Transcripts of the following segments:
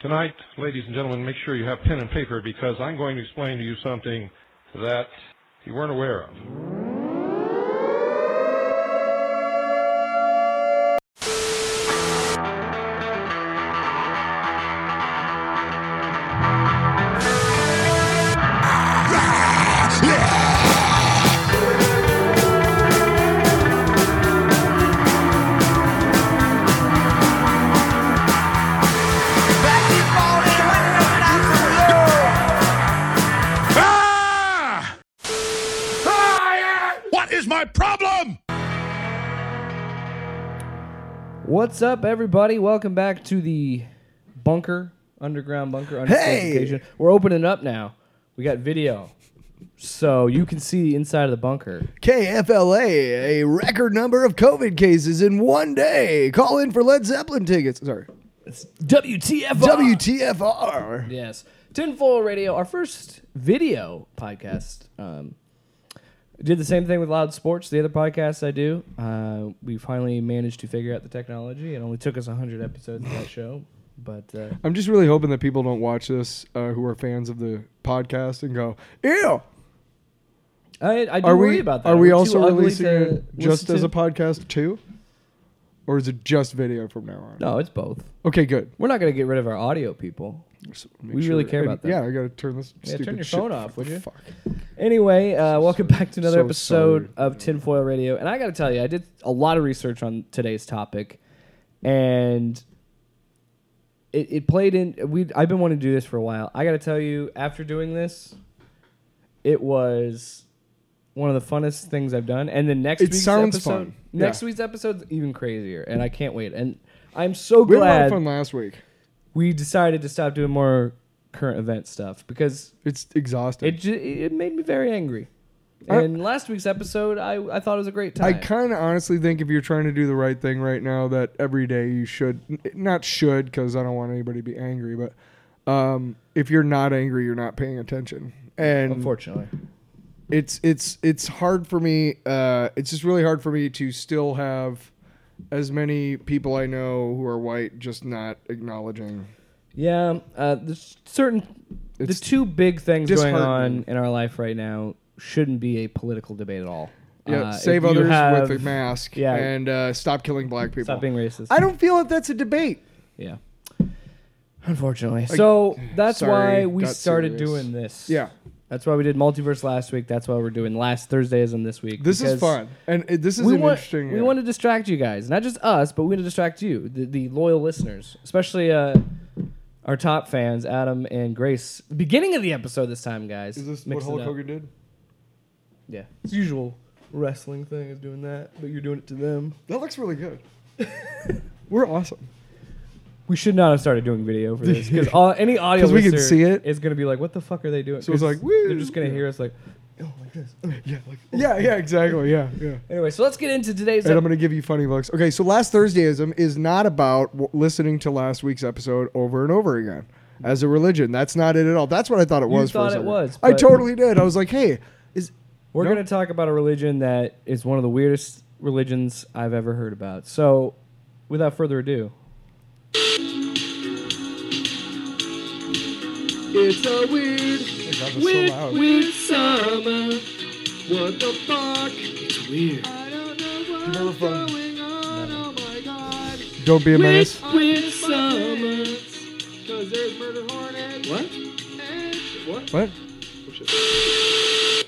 Tonight, ladies and gentlemen, make sure you have pen and paper because I'm going to explain to you something that you weren't aware of. What's up, everybody? Welcome back to the bunker, underground bunker. Hey! Education. We're opening up now. We got video, so you can see inside of the bunker. KFLA, a record number of COVID cases in one day. Call in for Led Zeppelin tickets. Sorry. It's WTF? WTFR. Yes, Tinfoil Radio, our first video podcast. Um, did the same thing with Loud Sports, the other podcast I do. Uh, we finally managed to figure out the technology. It only took us hundred episodes of that show, but uh, I'm just really hoping that people don't watch this uh, who are fans of the podcast and go, ew. I, I do Are worry we about that. are we We're also releasing it just as a podcast too? Or is it just video from now on? No, it's both. Okay, good. We're not going to get rid of our audio people. Just make We really care and- about that. Yeah, I got to turn this. Yeah, stupid turn your shit- phone off, would you? Fuck. Anyway, uh, welcome back to another So episode sorry. of Tinfoil Radio. And I got to tell you, I did a lot of research on today's topic, and it, it played in. We I've been wanting to do this for a while. I got to tell you, after doing this, it was one of the funnest things I've done. And the next It week's sounds episode, fun. next Yeah. week's episode's even crazier, and I can't wait. And I'm so We had a lot of glad fun last week. we decided to stop doing more current event stuff because It's exhausting. it ju- it made me very angry. I- And last week's episode, I, I thought it was a great time. I time. kind of honestly think if you're trying to do the right thing right now, that every day you should n- not should because I don't want anybody to be angry, but um, if you're not angry, you're not paying attention. And Unfortunately, it's it's it's hard for me. Uh, it's just really hard for me to still have as many people I know who are white just not acknowledging. Yeah. Uh, there's certain It's the two big things going on disheartening. in our life right now shouldn't be a political debate at all. Yeah, Uh, save you others have- with a mask. yeah. and uh, stop killing black people. Stop being racist. I don't feel that that's a debate. yeah. Unfortunately, so that's sorry, why we got started serious. doing this. Yeah, that's why we did multiverse last week. That's why we're doing last Thursdayism this week. this is because- fun, and it, this is we an want, interesting. We yeah. want to distract you guys, not just us, but we want to distract you, the, the loyal listeners, especially uh, our top fans, Adam and Grace. Beginning of the episode this time, guys. Is this Mix what it Hulk up. Hogan did? Yeah, it's usual wrestling thing is doing that, but you're doing it to them. That looks really good. We're awesome. We should not have started doing video for this because any audio 'Cause we can listener see it. is going to be like, "What the fuck are they doing?" So it's 'Cause like, woo. they're just going to hear us like, "Oh, like this." Yeah, like oh. yeah, yeah, exactly. Yeah, yeah. Anyway, so let's get into today's. And I'm going to give you funny looks. Okay, so last Thursdayism is not about w- listening to last week's episode over and over again as a religion. That's not it at all. That's what I thought it You was. for a thought it was, I totally did. I was like, hey, is We're Nope. going to talk about a religion that is one of the weirdest religions I've ever heard about. So, without further ado, It's a weird, God, that's so loud. weird summer. What the fuck? it's weird. I don't know what's remember from- going on. Oh my god. don't be a menace? Weird summer. Cause there's murder hornets. What? What? What? Oh,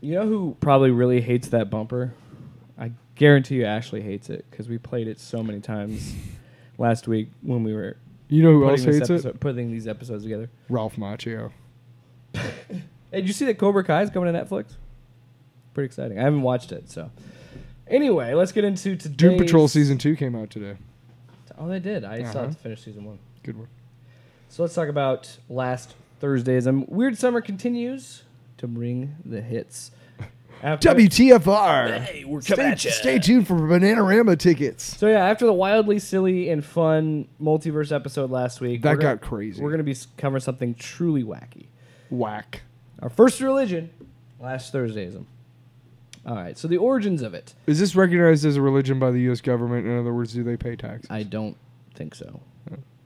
you know who probably really hates that bumper? I guarantee you Ashley hates it because we played it so many times last week when we were You know who else putting, this hates it? episode, putting these episodes together. Ralph Macchio. Hey, did you see that Cobra Kai is coming to Netflix? Pretty exciting. I haven't watched it, so. Anyway, let's get into today's... Doom Patrol season two came out today. Oh, they did. I still Uh-huh. have to finish season one. Good one. So let's talk about last Thursdays. Um, Weird Summer continues to bring the hits. After, WTFR. Hey, we're Stay, coming at ya. stay tuned for Bananarama tickets. So yeah, after the wildly silly and fun multiverse episode last week, That we're gonna- got crazy. We're gonna be covering something truly wacky. Whack. Our first religion, last Thursdayism. All right, so the origins of it. Is this recognized as a religion by the U.S. government? In other words, do they pay taxes? I don't think so.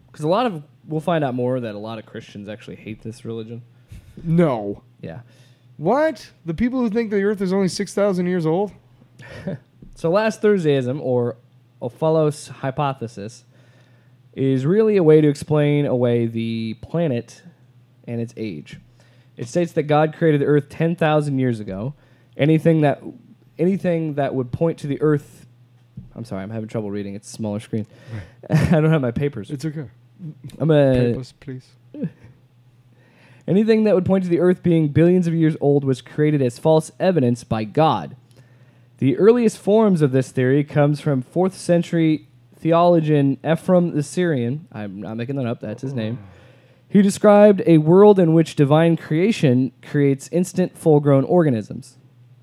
because a lot of we'll find out more that a lot of Christians actually hate this religion. No. Yeah. What? The people who think the Earth is only six thousand years old? So last Thursdayism or Omphalos hypothesis is really a way to explain away the planet and its age. It states that God created the earth 10,000 years ago. Anything that anything that would point to the earth I'm sorry, I'm having trouble reading. It's a smaller screen. I don't have my papers. It's okay. I'm gonna Papers, please. Anything that would point to the earth being billions of years old was created as false evidence by God. The earliest forms of this theory comes from 4th century theologian Ephraim the Syrian. I'm not making that up, that's his name. Oh. He described a world in which divine creation creates instant full grown organisms.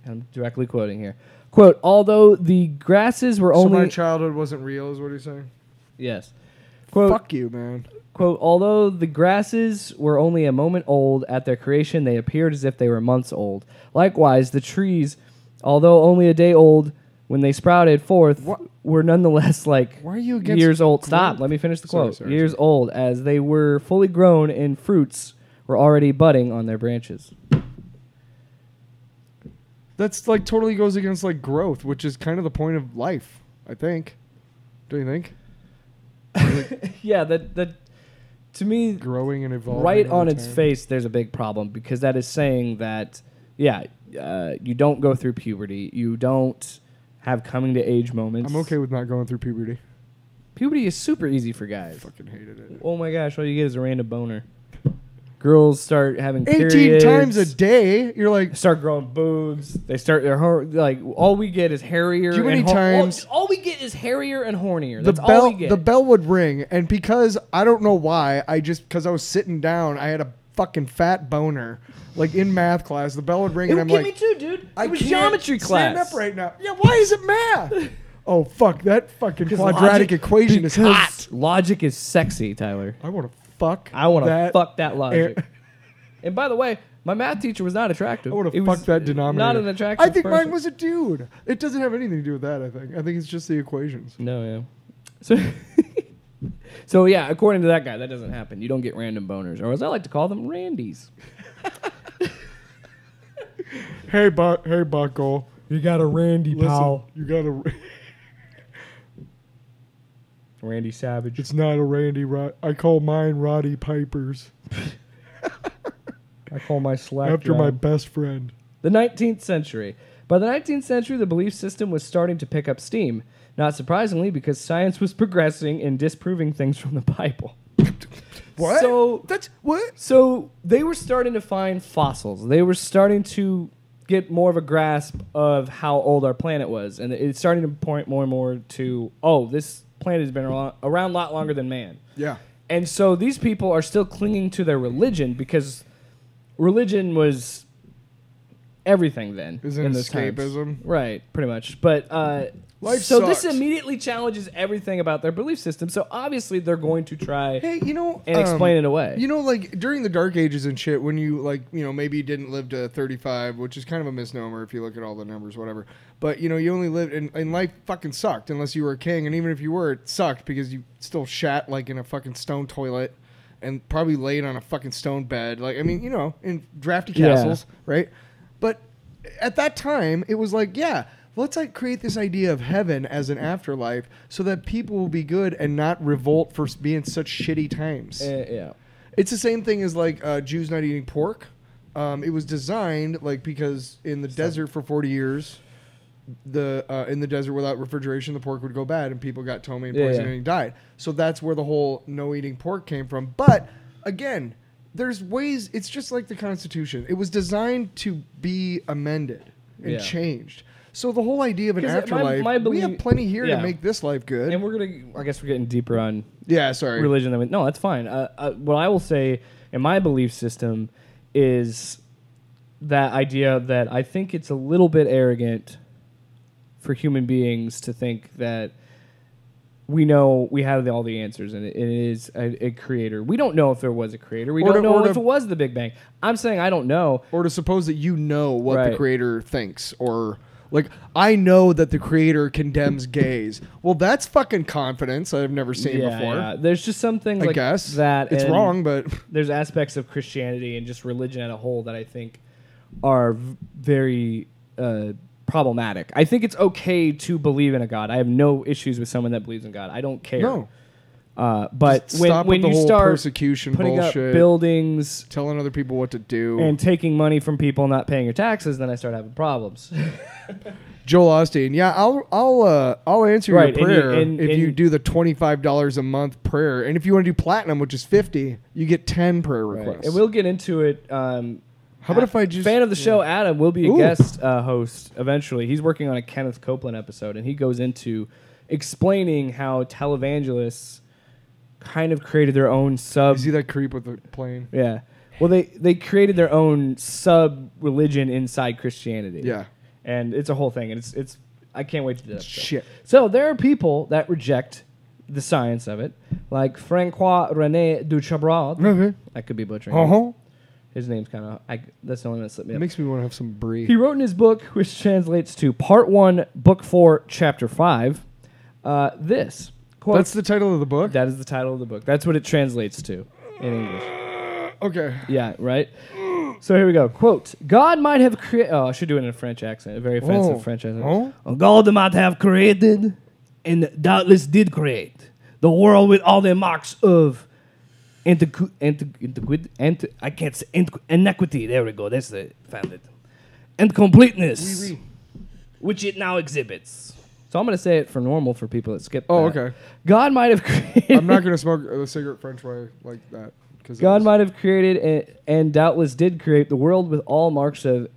I'm directly quoting here. Quote, although the grasses were So only my childhood wasn't real, is what he's saying. yes. Quote, Fuck you, man. Quote, although the grasses were only a moment old at their creation, they appeared as if they were months old. Likewise, the trees, although only a day old when they sprouted forth, What? Were nonetheless like Why are you against years old. growth? Stop, let me finish the Sorry, quote. sorry, years old, as they were fully grown and fruits were already budding on their branches. That's like totally goes against like growth, which is kind of the point of life. I think. Do you think? yeah, that that to me Growing and evolving. right over on its time. face there's a big problem because that is saying that yeah uh, you don't go through puberty you don't have coming to age moments. I'm okay with not going through puberty. puberty is super easy for guys. Fucking hated it. oh my gosh all you get is a random boner. Girls start having 18 periods, times a day. You're like, start growing boobs. They start their hor- like all we get is hairier know how and many hor- all- times- all, we get is hairier and hornier. The that's bell all we get. the bell would ring. And because I don't know why, I just cuz I was sitting down, I had a fucking fat boner. Like in math class, the bell would ring it and would I'm get like me too dude I it was can't geometry class Stand up right now. Yeah, why is it math? oh fuck, that fucking quadratic logic- equation is because hot. logic is sexy tyler I want to fuck I want to that fuck that logic. and by the way, my math teacher was not attractive. I want to was fuck that denominator. Not an attractive. I think person. mine was a dude. It doesn't have anything to do with that. I think. I think it's just the equations. No, yeah. So, so yeah, according to that guy, that doesn't happen. You don't get random boners, or as I like to call them, randies. Hey, buck. Hey, buckle. You got a randy, Listen, you got a. Randy Savage. It's not a Randy. Rod. I call mine Roddy Pipers I call my slack after my best friend. The 19th century. By the 19th century, the belief system was starting to pick up steam. Not surprisingly, because science was progressing in disproving things from the Bible. What? So that's what? So they were starting to find fossils. They were starting to get more of a grasp of how old our planet was, and it's starting to point more and more to, oh, this planet has been around, around a lot longer than man. Yeah. And so these people are still clinging to their religion because religion was everything then. Is in an those times. escapism. right? Pretty much. But uh, Life so this immediately challenges everything about their belief system. So obviously they're going to try Hey, you know, and um, explain it away. You know, like during the Dark Ages and shit, when you like, you know, maybe you didn't live to 35, which is kind of a misnomer if you look at all the numbers, whatever. But you know, you only lived, and, and life fucking sucked unless you were a king, and even if you were, it sucked because you still shat like in a fucking stone toilet, and probably laid on a fucking stone bed. Like, I mean, you know, in drafty Yeah. castles, right? At that time, it was like, yeah. Let's like create this idea of heaven as an afterlife, so that people will be good and not revolt for s- being such shitty times. Uh, yeah. It's the same thing as like uh, Jews not eating pork. Um, it was designed like because in the desert for 40 years, the uh, in the desert without refrigeration, the pork would go bad and people got ptomaine Yeah, poisoning yeah. and died. So that's where the whole no eating pork came from. But again, there's ways. It's just like the Constitution. It was designed to be amended and Yeah. changed. So the whole idea of an 'Cause my- afterlife, my we have plenty here yeah. to make this life good. And we're gonna. I guess we're getting deeper on yeah, sorry. religion. Than we, no, that's fine. Uh, uh, what I will say in my belief system is that idea that I think it's a little bit arrogant for human beings to think that we know we have all the answers and it, it is a, a creator. We don't know if there was a creator. We Or don't to- know if to- it was the Big Bang. I'm saying I don't know. or to suppose that you know what the creator thinks or Like I know that the creator condemns gays. Well, that's fucking confidence I've never seen yeah, before. yeah. There's just some things I like guess that it's wrong, but There's aspects of Christianity and just religion as a whole that I think are v- very uh, problematic. I think it's okay to believe in a God. I have no issues with someone that believes in God. I don't care. no. Uh, but Just when, stop when with the you whole start persecution putting bullshit. up buildings telling other people what to do. and taking money from people not paying your taxes, then I start having problems. Joel Osteen, yeah, I'll I'll uh, I'll answer Right, and your you- prayer and- if you do the twenty five dollars a month prayer, and if you want to do platinum, which is fifty, you get ten prayer requests. And we'll get into it. Um, How about if I just fan of the show Adam will be a Ooh. guest uh, host eventually. He's working on a Kenneth Copeland episode, and he goes into explaining how televangelists kind of created their own sub. You see that creep with the plane? yeah. Well, they they created their own sub religion inside Christianity. Yeah. And it's a whole thing, and it's it's. I can't wait to do that. episode. Shit. So there are people that reject the science of it, like Francois René Duchabrard. Okay. I could be butchering. it. Uh huh. His name's kind of. I That's the only one that slipped me It up. makes me want to have some brie. He wrote in his book, which translates to Part One, Book Four, Chapter Five. Uh, this quote. That's the title of the book. that is the title of the book. That's what it translates to in English. Okay. Yeah, right. So here we go. Quote: God might have created. Oh, I should do it in a French accent, a very offensive Oh. French accent. Oh. God might have created, and doubtless did create, the world with all the marks of antiqu- anti- antiquid- anti- I can't say ant- inequity. There we go. That's the found it. And completeness, Oui, oui. which it now exhibits. So I'm going to say it for normal for people that skip. Oh, that. okay. God might have created. I'm not gonna smoke a cigarette French way like that because God might have created and, and doubtless did create the world with all marks of.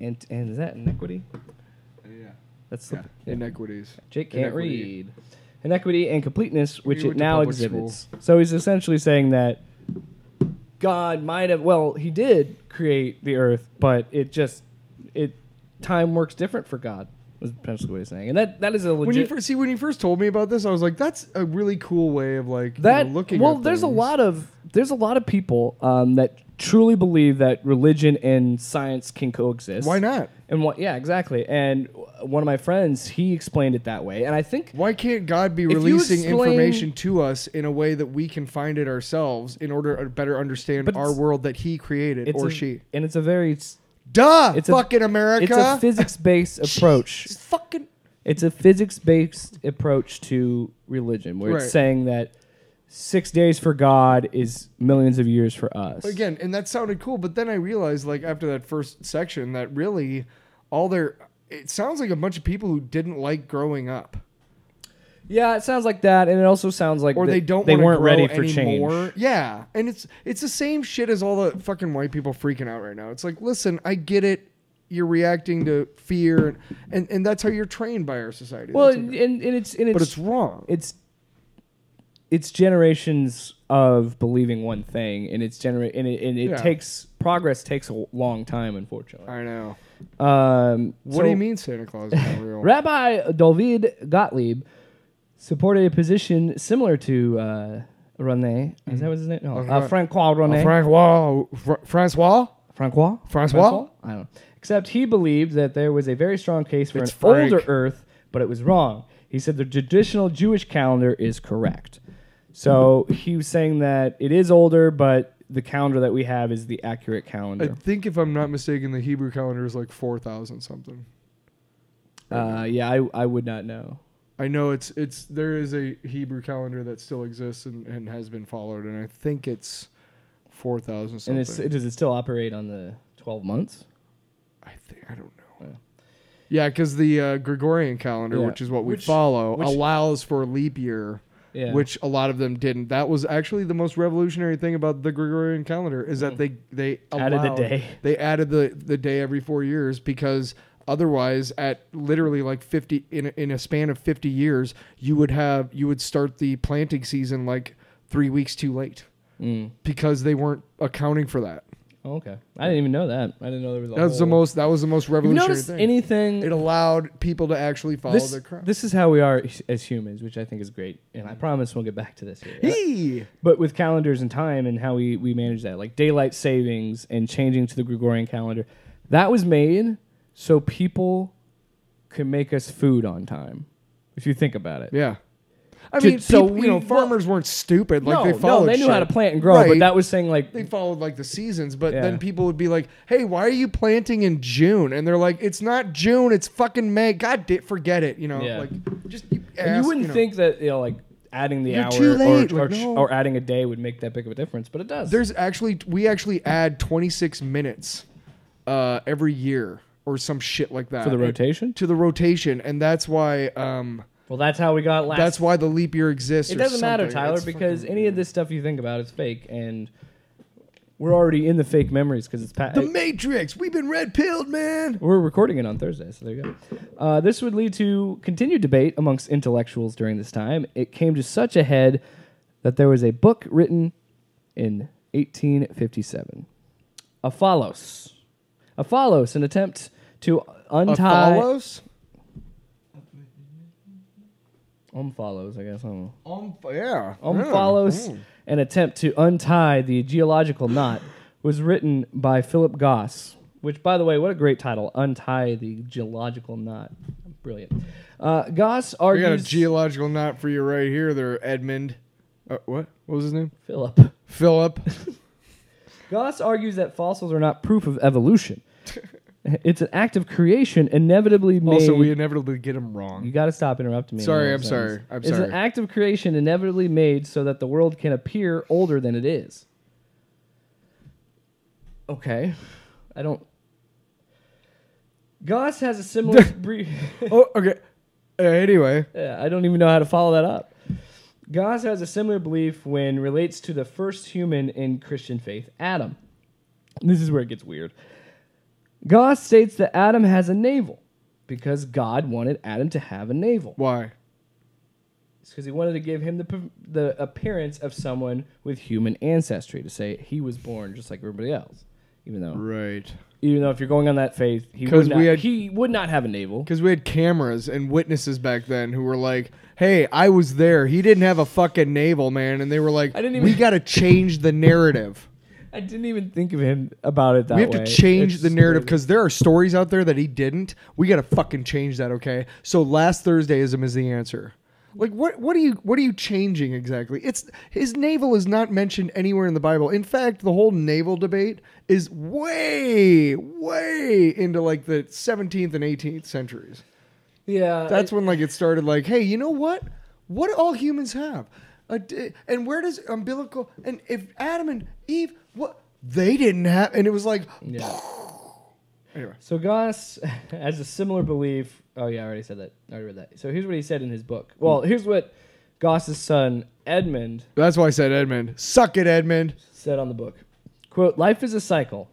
And, and is that inequity? Yeah. That's yeah. the, Inequities. Jake can't Inequity. read. Inequity and completeness, which it now exhibits. So he's essentially saying that God might have. Well, he did create the earth, but it just it time works different for God. Was essentially what he's saying, and that that is a legit. When you first see when you first told me about this, I was like, "That's a really cool way of like you that know, looking." well at there's a lot of there's a lot of people um, that truly believe that religion and science can coexist Why not? And what yeah exactly and one of my friends he explained it that way and i think Why can't God be you releasing explain- information to us in a way that we can find it ourselves in order to better understand But our it's- world that He created it's or a, she? and it's a very s- Duh, it's a- fucking America. it's a physics-based approach It's fucking it's a physics-based approach to religion where Right. it's saying that six days for god is millions of years for us again, and that sounded cool. But then I realized, like after that first section, that really all their it sounds like a bunch of people who didn't like growing up, yeah it sounds like that and it also sounds like or they don't. they weren't ready for anymore. change Yeah, and it's it's the same shit as all the fucking white people freaking out right now. It's like, listen, I get it. You're reacting to fear, and and, and that's how you're trained by our society. well That's and, and it's and but it's it's wrong. it's it's generations of believing one thing and it's genera- and it, and it Yeah. takes progress takes a long time unfortunately I know. um What do you mean Santa Claus is not real? rabbi david gottlieb supported a position similar to uh René, is that what his name? No, Uh, uh, Francois René. Francois, Fr- Francois, Francois? Francois? I don't know. Except he believed that there was a very strong case for It's an Frank. older Earth, but it was wrong. He said the traditional Jewish calendar is correct. So he was saying that it is older, but the calendar that we have is the accurate calendar. I think if I'm not mistaken, the Hebrew calendar is like four thousand something. Uh, yeah, I, I would not know. I know it's it's there is a Hebrew calendar that still exists and, and has been followed, and I think it's four thousand something. And it's, does it still operate on the 12 months? I think I don't know. Yeah. Yeah, because the uh, Gregorian calendar, Yeah. which is what we Which- follow, which- allows for leap year, Yeah. which a lot of them didn't. That was actually the most revolutionary thing about the Gregorian calendar is that they they Mm. Added the day. They added the the day every four years because otherwise, at literally like fifty in a, in a span of fifty years, you would have you would start the planting season like three weeks too late Mm. because they weren't accounting for that. Oh, okay. I didn't even know that. I didn't know there was a That was the whole- most that was the most you revolutionary noticed thing. anything? it allowed people to actually follow this, their crop. this is how we are as humans, which I think is great. And I promise we'll get back to this here. Hey! But with calendars and time and how we, we manage that, like daylight savings and changing to the Gregorian calendar, that was made so people could make us food on time. If you think about it. Yeah. I To- mean, so people- we- you know, well- farmers weren't stupid. Like no, they no, followed. they knew how to plant and grow, but that was saying like they followed like the seasons, but Yeah. then people would be like, "Hey, why are you planting in June?" And they're like, "It's not June, it's fucking May." God, di- forget it. You know, Yeah. like just you, And ask, you wouldn't know. think that you know, like adding the You're hour. Or, or, no. or adding a day would make that big of a difference, but it does. there's actually we actually add 26 minutes uh, every year or some shit like that for the rotation. to the rotation, and that's why um, Well, that's how we got last. that's why the leap year exists. it doesn't matter. Tyler, It's because fucking any of this stuff you think about is fake, and we're already in the fake memories because it's pa- The Matrix. We've been red pilled, man. We're recording it on Thursday, so there you go. Uh, this would lead to continued debate amongst intellectuals during this time. It came to such a head that there was a book written in 1857. Apollos. Apollos, an attempt to untie. Apollos? Omphalos, I guess. I don't know. Um, yeah. Yeah. Mm. an attempt to untie the geological knot, was written by Philip Gosse. Which, by the way, what a great title! Untie the geological knot. Brilliant. Uh, Gosse We got a geological knot for you right here, there, Edmund. Uh, what? What was his name? Philip. Philip. Gosse argues that fossils are not proof of evolution. It's an act of creation inevitably made. also, we inevitably get them wrong. You got to stop interrupting me. Sorry, I'm sorry. I'm It's sorry. an act of creation inevitably made so that the world can appear older than it is. Okay, I don't. Gosse has a similar. brief. oh, okay. Uh, anyway, Yeah, I don't even know how to follow that up. Gosse has a similar belief when relates to the first human in Christian faith, Adam. This is where it gets weird. Gosse states that Adam has a navel because God wanted Adam to have a navel. why? It's because he wanted to give him the the appearance of someone with human ancestry to say he was born just like everybody else. Even though, Right. even though if you're going on that faith, he would not, had- he would not have a navel. Because we had cameras and witnesses back then who were like, "Hey, I was there. He didn't have a fucking navel, man." And they were like, I didn't even, "We got to change the narrative. I didn't even think of him about it that way. we have way. to change It's the narrative because there are stories out there that he didn't. We got to fucking change that, okay? So last Thursdayism is the answer. Like what? What are you? What are you changing exactly? It's his navel is not mentioned anywhere in the Bible. In fact, the whole navel debate is way, way into like the 17th and 18th centuries. Yeah, That's I- when like it started. Like, hey, you know what? What do all humans have? D- and where does umbilical? And if Adam and Eve, they didn't have, and it was like, yeah. anyway. So Gosse has a similar belief. Oh yeah, I already said that. I already read that. So here's what he said in his book. Well, here's what Gosse's son Edmund That's why I said Edmund. Suck it, Edmund. said on the book. Quote, life is a cycle.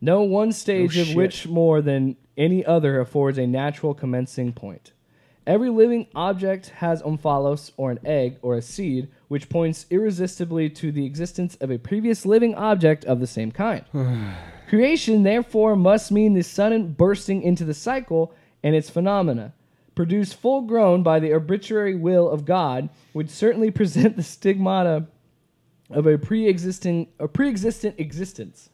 No one stage No of shit. which more than any other affords a natural commencing point. Every living object has omphalos, or an egg, or a seed, which points irresistibly to the existence of a previous living object of the same kind. Creation, therefore, must mean the sudden bursting into the cycle and its phenomena. Produced full grown by the arbitrary will of God, would certainly present the stigmata of a pre-existing a pre-existent existence.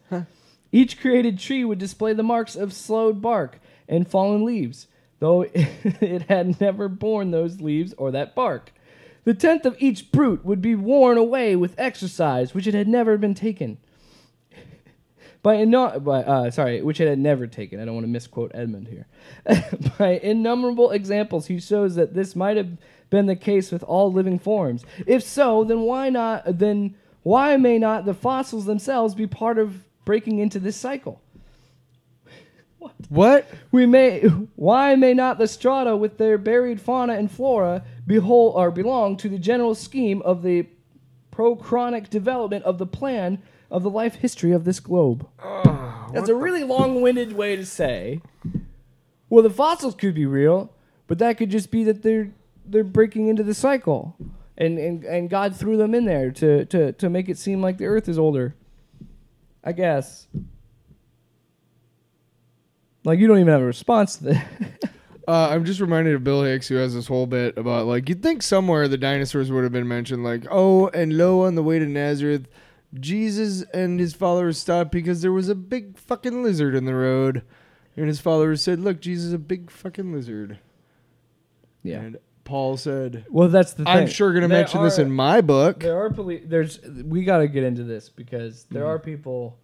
Each created tree would display the marks of slowed bark and fallen leaves, though it had never borne those leaves or that bark. The tenth of each brute would be worn away with exercise which it had never been taken. By, inno- by uh, sorry, which it had never taken. I don't want to misquote Edmund here. by innumerable examples, he shows that this might have been the case with all living forms. If so, then why not? Then why may not the fossils themselves be part of breaking into this cycle? What? We may why may not the strata with their buried fauna and flora behold or belong to the general scheme of the prochronic development of the plan of the life history of this globe? Ah, That's a really long-winded way to say. Well, the fossils could be real, but that could just be that they're they're breaking into the cycle, and and, and God threw them in there to, to to make it seem like the Earth is older. I guess. Like you don't even have a response to that. Uh, I'm just reminded of Bill Hicks, who has this whole bit about like you'd think somewhere the dinosaurs would have been mentioned, like oh, and lo, on the way to Nazareth, Jesus and his followers stopped because there was a big fucking lizard in the road. And his followers said, "Look, Jesus is a big fucking lizard." Yeah. And Paul said, Well, that's the thing. "I'm sure going to mention this in my book." There are poli- there's we got to get into this because there Mm-hmm. are people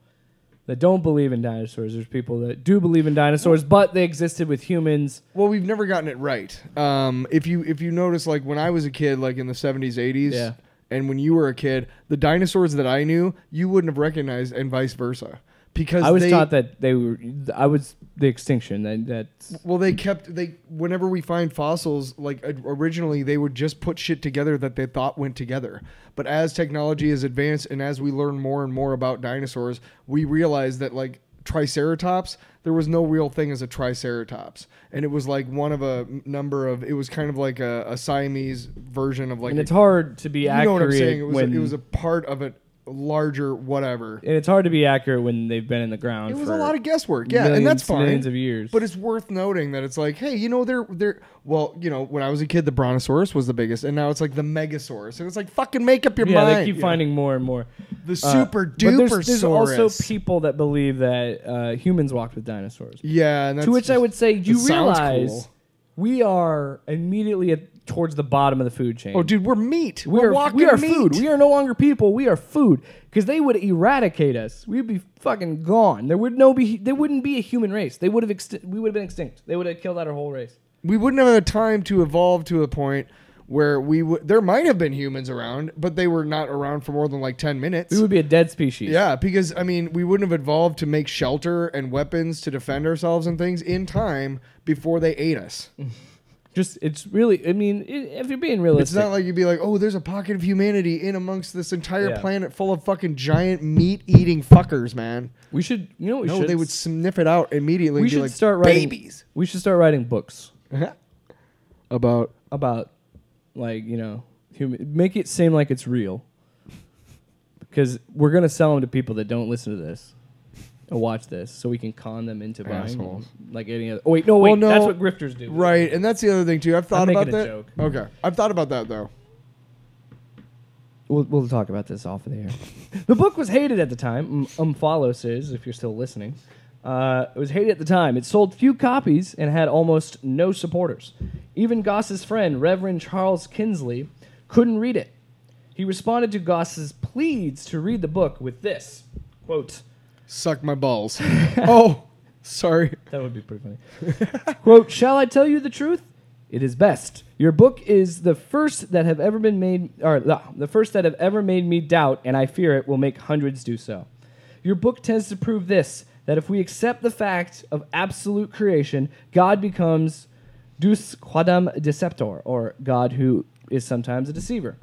that don't believe in dinosaurs. There's people that do believe in dinosaurs, but they existed with humans. Well, we've never gotten it right. Um, if you if you notice, like when I was a kid, like in the seventies, eighties, Yeah. and when you were a kid, the dinosaurs that I knew, you wouldn't have recognized, and vice versa, because I was they, taught that they were. I was the extinction. That that's Well, they kept they whenever we find fossils, like uh, originally they would just put shit together that they thought went together. But as technology has advanced and as we learn more and more about dinosaurs, we realize that like Triceratops, there was no real thing as a Triceratops, and it was like one of a number of. It was kind of like a, a Siamese version of like. and a- it's hard to be you accurate know what I'm saying? It was when a, it was a part of a larger whatever. and it's hard to be accurate when they've been in the ground. It was a lot of guesswork, yeah, millions, and that's fine. Millions of years. But it's worth noting that it's like, hey, you know, they're they're well, you know, when I was a kid, the Brontosaurus was the biggest, and now it's like the Megasaurus, and it's like fucking make up your yeah, mind. they keep finding more and more. the Uh, super but duper there's, there's also people that believe that uh, humans walked with dinosaurs. yeah, and that's to which I would say, you realize cool. we are immediately at, towards the bottom of the food chain. Oh, dude, we're meat. we We're are walking we are meat. food. We are no longer people. We are food because they would eradicate us. We'd be fucking gone. There would no be. There wouldn't be a human race. They would have. We would have been extinct. They would have killed out our whole race. we wouldn't have had time to evolve to a point where we would. There might have been humans around, but they were not around for more than like ten minutes. We would be a dead species. Yeah, because I mean, we wouldn't have evolved to make shelter and weapons to defend ourselves and things in time before they ate us. Just it's really. I mean, i if you're being realistic, It's not like you'd be like, oh, there's a pocket of humanity in amongst this entire Yeah. planet full of fucking giant meat eating fuckers, man. we should. You know, what we no, should. they would sniff it out immediately. We and be should like, start writing. babies We should start writing books about. about, like you know, human. Make it seem like it's real. Because we're gonna sell them to people that don't listen to this. Or watch this, so we can con them into buying Assholes. like any other. Oh wait, no, wait, Well, no, that's what grifters do. Right, and that's the other thing too. I've thought I'm about making a that. joke. Okay, I've thought about that though. We'll, we'll talk about this off of the air. the book was hated at the time. Um, Omphalos is, if you're still listening. Uh, it was hated at the time. It sold few copies and had almost no supporters. Even Gosse's friend, Reverend Charles Kingsley, couldn't read it. He responded to Gosse's pleads to read the book with this quote. Suck my balls. oh, sorry. That would be pretty funny. Quote, Shall I tell you the truth? It is best. Your book is the first that have ever been made, or the, the first that have ever made me doubt, and I fear it will make hundreds do so. Your book tends to prove this that if we accept the fact of absolute creation, God becomes Deus quadam deceptor, or God who is sometimes a deceiver.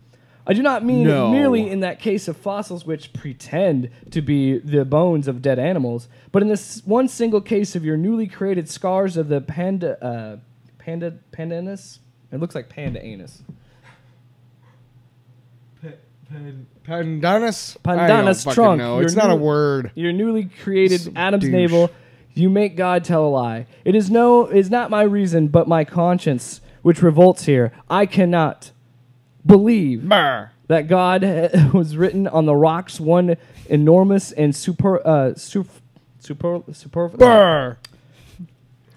I do not mean No. merely in that case of fossils which pretend to be the bones of dead animals, but in this one single case of your newly created scars of the panda, uh, panda, panda anus. It looks like panda anus. Pandanus. Pandanus I don't fucking trunk. know. Your It's not a new- word. Your newly created Some Adam's douche. navel. You make God tell a lie. It is no, is not my reason, but my conscience which revolts here. I cannot believe Brr. that God uh, was written on the rocks, one enormous and super, uh, super, super, super, Brr.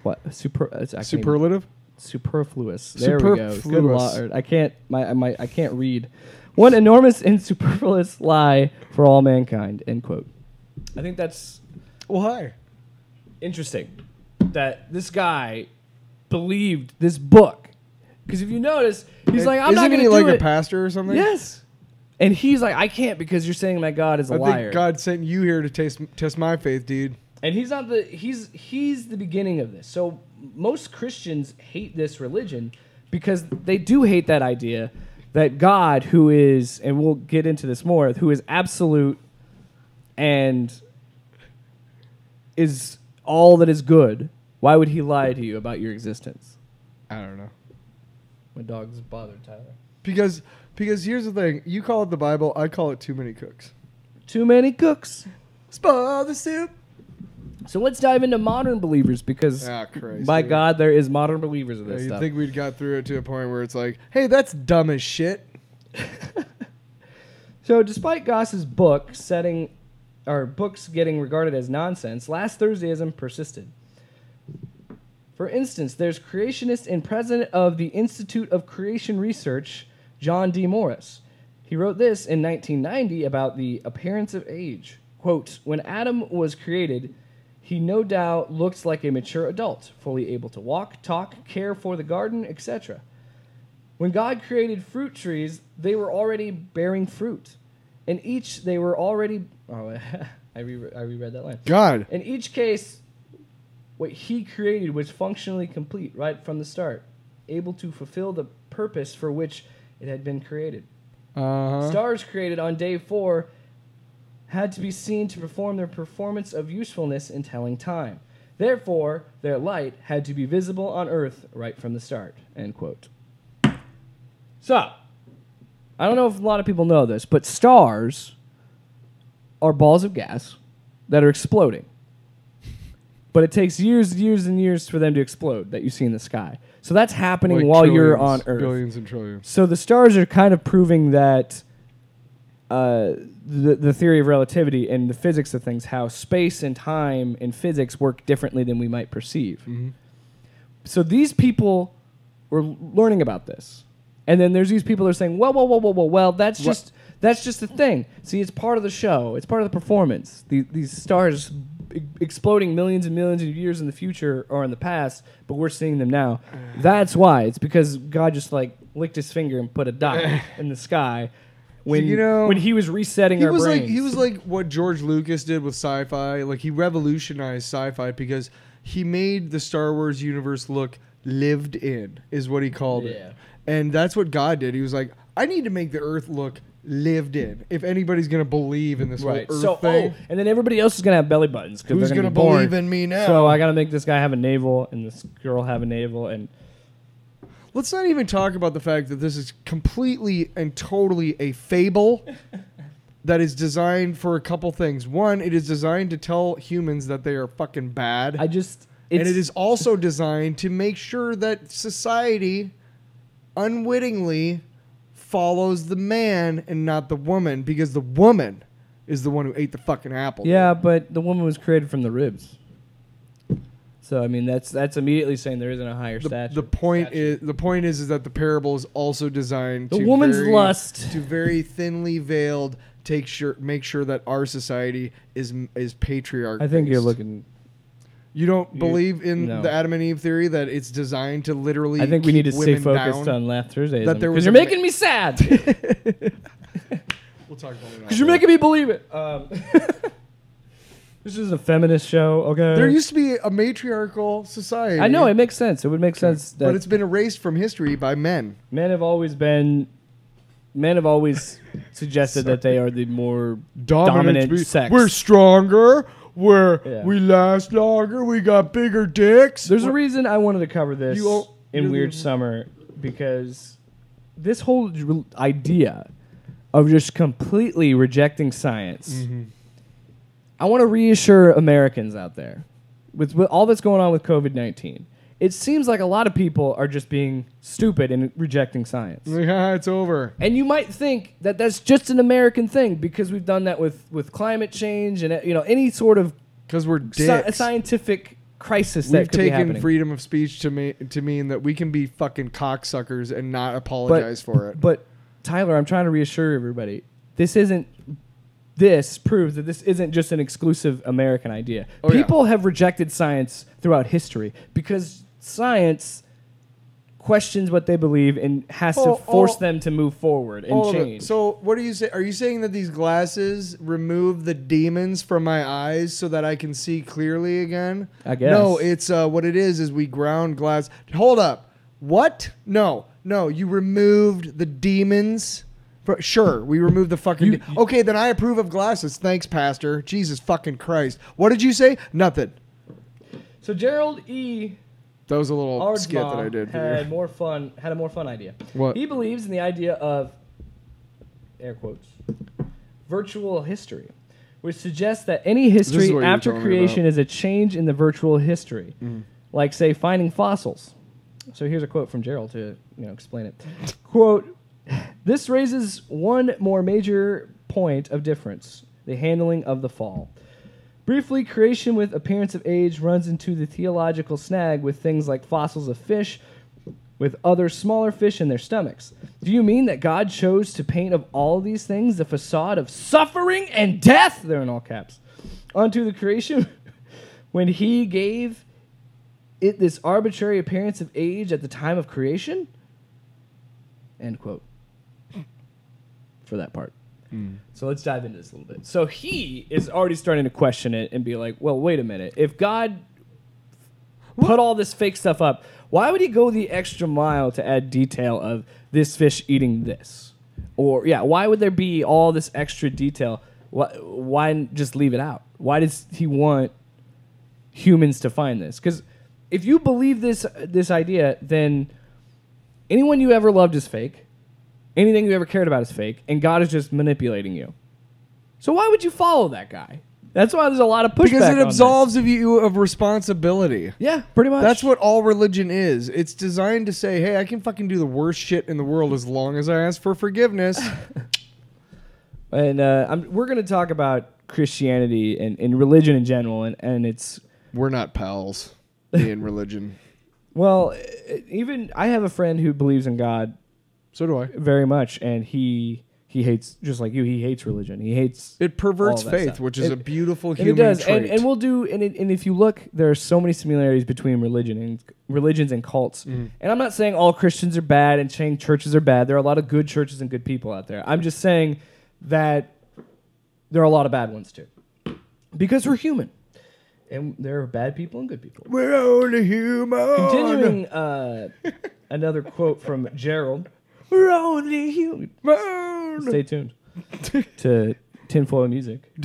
what super, it's, I Superlative. superfluous. There we go. Good Superfluous. lord, I can't, my, my, I can't read. One enormous and superfluous lie for all mankind. End quote. I think that's Why? interesting that this guy believed this book because if you notice, he's like, I'm Isn't not going he to be like do a pastor or something? Yes. And he's like, I can't because you're saying that God is a I liar. think God sent you here to taste, test my faith, dude. and he's not the he's he's the beginning of this. So most Christians hate this religion because they do hate that idea that God, who is, and we'll get into this more, who is absolute and is all that is good. Why would he lie to you about your existence? I don't know. My dog's bothered Tyler. Because because here's the thing. You call it the Bible. I call it too many cooks. Too many cooks. Spoil the soup. So let's dive into modern believers because Ah, Christ. by dude. God there is modern believers of Yeah, this you'd stuff. think we'd got through it to a point where it's like, hey, that's dumb as shit. So, despite Gosse's book setting, or books getting regarded as nonsense, last Thursdayism persisted. For instance, there's creationist and president of the Institute of Creation Research, John D. Morris. He wrote this in 1990 about the appearance of age. Quote, when Adam was created, he no doubt looked like a mature adult, fully able to walk, talk, care for the garden, etc. When God created fruit trees, they were already bearing fruit. In each, they were already. Oh, I, re- I reread that line. God. In each case, what he created was functionally complete right from the start, able to fulfill the purpose for which it had been created. Uh-huh. Stars created on day four had to be seen to perform their performance of usefulness in telling time. Therefore, their light had to be visible on Earth right from the start. End quote. So, I don't know if a lot of people know this, but stars are balls of gas that are exploding. But it takes years and years and years for them to explode that you see in the sky. So that's happening Like while you're trillions, on Earth. Billions and trillions. So the stars are kind of proving that uh, the the theory of relativity and the physics of things, how space and time and physics work differently than we might perceive. Mm-hmm. So these people were learning about this, and then there's these people that are saying, "Well, well, well, well, well, well, that's just that's just the thing. See, it's part of the show. It's part of the performance. The, these stars." Exploding millions and millions of years in the future or in the past, but we're seeing them now. That's why. It's because God just like licked his finger and put a dot in the sky when you know, when he was resetting He our was brains. like he was like what George Lucas did with sci-fi. Like he revolutionized sci-fi because he made the Star Wars universe look lived in, is what he called Yeah. it. And that's what God did. He was like, I need to make the Earth look lived in. If anybody's gonna believe in this right. whole Earth So oh, thing, oh, and then everybody else is gonna have belly buttons because who's they're gonna gonna, be believe in me now? So I gotta make this guy have a navel and this girl have a navel and Let's not even talk about the fact that this is completely and totally a fable that is designed for a couple things. One, it is designed to tell humans that they are fucking bad. I just and it is also designed to make sure that society unwittingly follows the man and not the woman because the woman is the one who ate the fucking apple. yeah, but the woman was created from the ribs. So I mean that's that's immediately saying there isn't a higher The, stature. the point is the point is is that the parable is also designed the to woman's very, lust. to very thinly veiled take sure make sure that our society is is patriarch. I think you're looking. You don't you- believe in no. the Adam and Eve theory that it's designed to literally. I think we need to stay women focused down? on Laugh Thursday. That there because was you're a ma- making me sad. We'll talk about it. Because you're making me believe it. Um, this is a feminist show, okay? There used to be a matriarchal society. I know it makes sense. It would make sense that but it's been erased from history by men. men have always been. Men have always suggested that they are the more dominant be- sex. We're stronger. We're Yeah. we last longer. We got bigger dicks. There's a reason I wanted to cover this You all- in Weird Summer because this whole r- idea of just completely rejecting science. Mm-hmm. I want to reassure Americans out there with, with all that's going on with COVID 19. It seems like a lot of people are just being stupid and rejecting science. Like, ah, it's over. And you might think that that's just an American thing because we've done that with, with climate change and uh, you know any sort of Because we're sci- dicks. scientific crisis that We've could be taken freedom of speech to, ma- to mean that we can be fucking cocksuckers and not apologize for it. But Tyler, I'm trying to reassure everybody. This isn't. This proves that this isn't just an exclusive American idea. Oh, yeah. People have rejected science throughout history because science questions what they believe and has Oh, to force oh. them to move forward and change. So, what are you saying? Are you saying that these glasses remove the demons from my eyes so that I can see clearly again? I guess. No, it's uh, what it is. Is we ground glass. Hold up. What? No, no. You removed the demons. Sure, we removed the fucking. De- okay, then I approve of glasses. Thanks, Pastor. Jesus fucking Christ. What did you say? Nothing. So Gerald E. That was a little Aardsma skit that I did. Had more fun. Had a more fun idea. What? He believes in the idea of air quotes virtual history, which suggests that any history what you were after creation is a change in the virtual history, mm-hmm. like say finding fossils. So here's a quote from Gerald to you know explain it. quote: This raises one more major point of difference: the handling of the fall. Briefly, creation with appearance of age runs into the theological snag with things like fossils of fish with other smaller fish in their stomachs. Do you mean that God chose to paint of all these things the facade of suffering and death? They're in all caps. Onto the creation when he gave it this arbitrary appearance of age at the time of creation? End quote. For that part. Mm. So let's dive into this a little bit. So he is already starting to question it and be like, well, wait a minute. If God put all this fake stuff up, why would he go the extra mile to add detail of this fish eating this? Or, yeah, why would there be all this extra detail? Why, why just leave it out? Why does he want humans to find this? Because if you believe this, uh, this idea, then anyone you ever loved is fake. Anything you ever cared about is fake, and God is just manipulating you. So why would you follow that guy? That's why there's a lot of pushback. because it absolves of you of responsibility. Yeah, pretty much. That's what all religion is. It's designed to say, "Hey, I can fucking do the worst shit in the world as long as I ask for forgiveness." And uh, I'm, we're going to talk about Christianity and, and religion in general, and, and it's We're not pals in religion. well, even I have a friend who believes in God So do I. very much, and he he hates just like you. He hates religion. He hates It perverts all that faith, stuff. which is It- a beautiful and human it does. trait. And, and we'll do. And, it, and if you look, there are so many similarities between religion and religions and cults. Mm-hmm. And I'm not saying all Christians are bad and saying churches are bad. There are a lot of good churches and good people out there. I'm just saying that there are a lot of bad ones too, because we're human, and there are bad people and good people. We're only human. Continuing uh, another quote from Gerald. We're only human. Stay tuned to tinfoil music.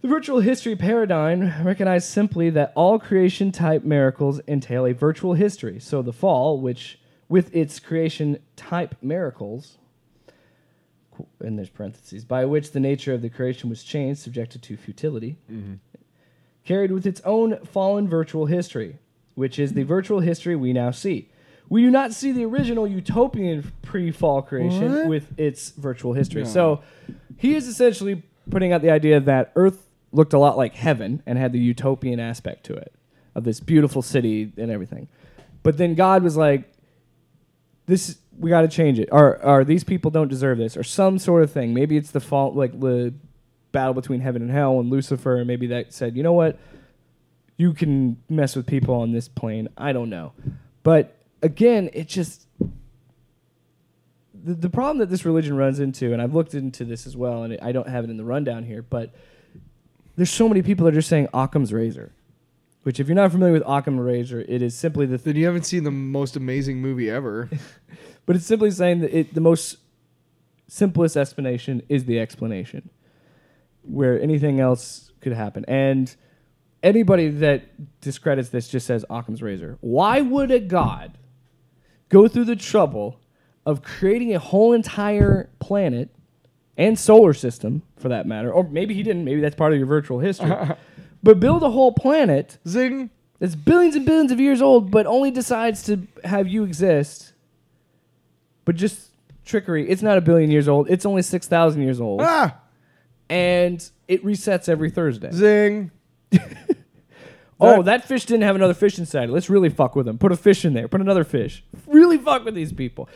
The virtual history paradigm recognizes simply that all creation type miracles entail a virtual history. So the fall, which with its creation type miracles, qu- and there's parentheses, by which the nature of the creation was changed, subjected to futility, carried with its own fallen virtual history, which is the virtual history we now see. We do not see the original utopian pre-fall creation What? with its virtual history. So he is essentially putting out the idea that Earth looked a lot like heaven and had the utopian aspect to it of this beautiful city and everything. But then God was like, "This we got to change it, or or these people don't deserve this, or some sort of thing. Maybe it's the fault, like the battle between heaven and hell, and Lucifer, and maybe that said, you know what, you can mess with people on this plane. I don't know, but again, it just the, the problem that this religion runs into, and I've looked into this as well, and I don't have it in the rundown here, but there's so many people that are just saying Occam's razor, which if you're not familiar with Occam's razor, it is simply the Then you haven't seen the most amazing movie ever. but it's simply saying that it, the most simplest explanation is the explanation, where anything else could happen. And anybody that discredits this just says Occam's razor. Why would a god go through the trouble of creating a whole entire planet and solar system, for that matter, or maybe he didn't, maybe that's part of your virtual history, but build a whole planet Zing. that's billions and billions of years old, but only decides to have you exist. But just trickery. It's not a billion years old. It's only six thousand years old, Ah, and it resets every Thursday. zing. oh, that fish didn't have another fish inside. Let's really fuck with them. Put a fish in there. Put another fish. Really fuck with these people.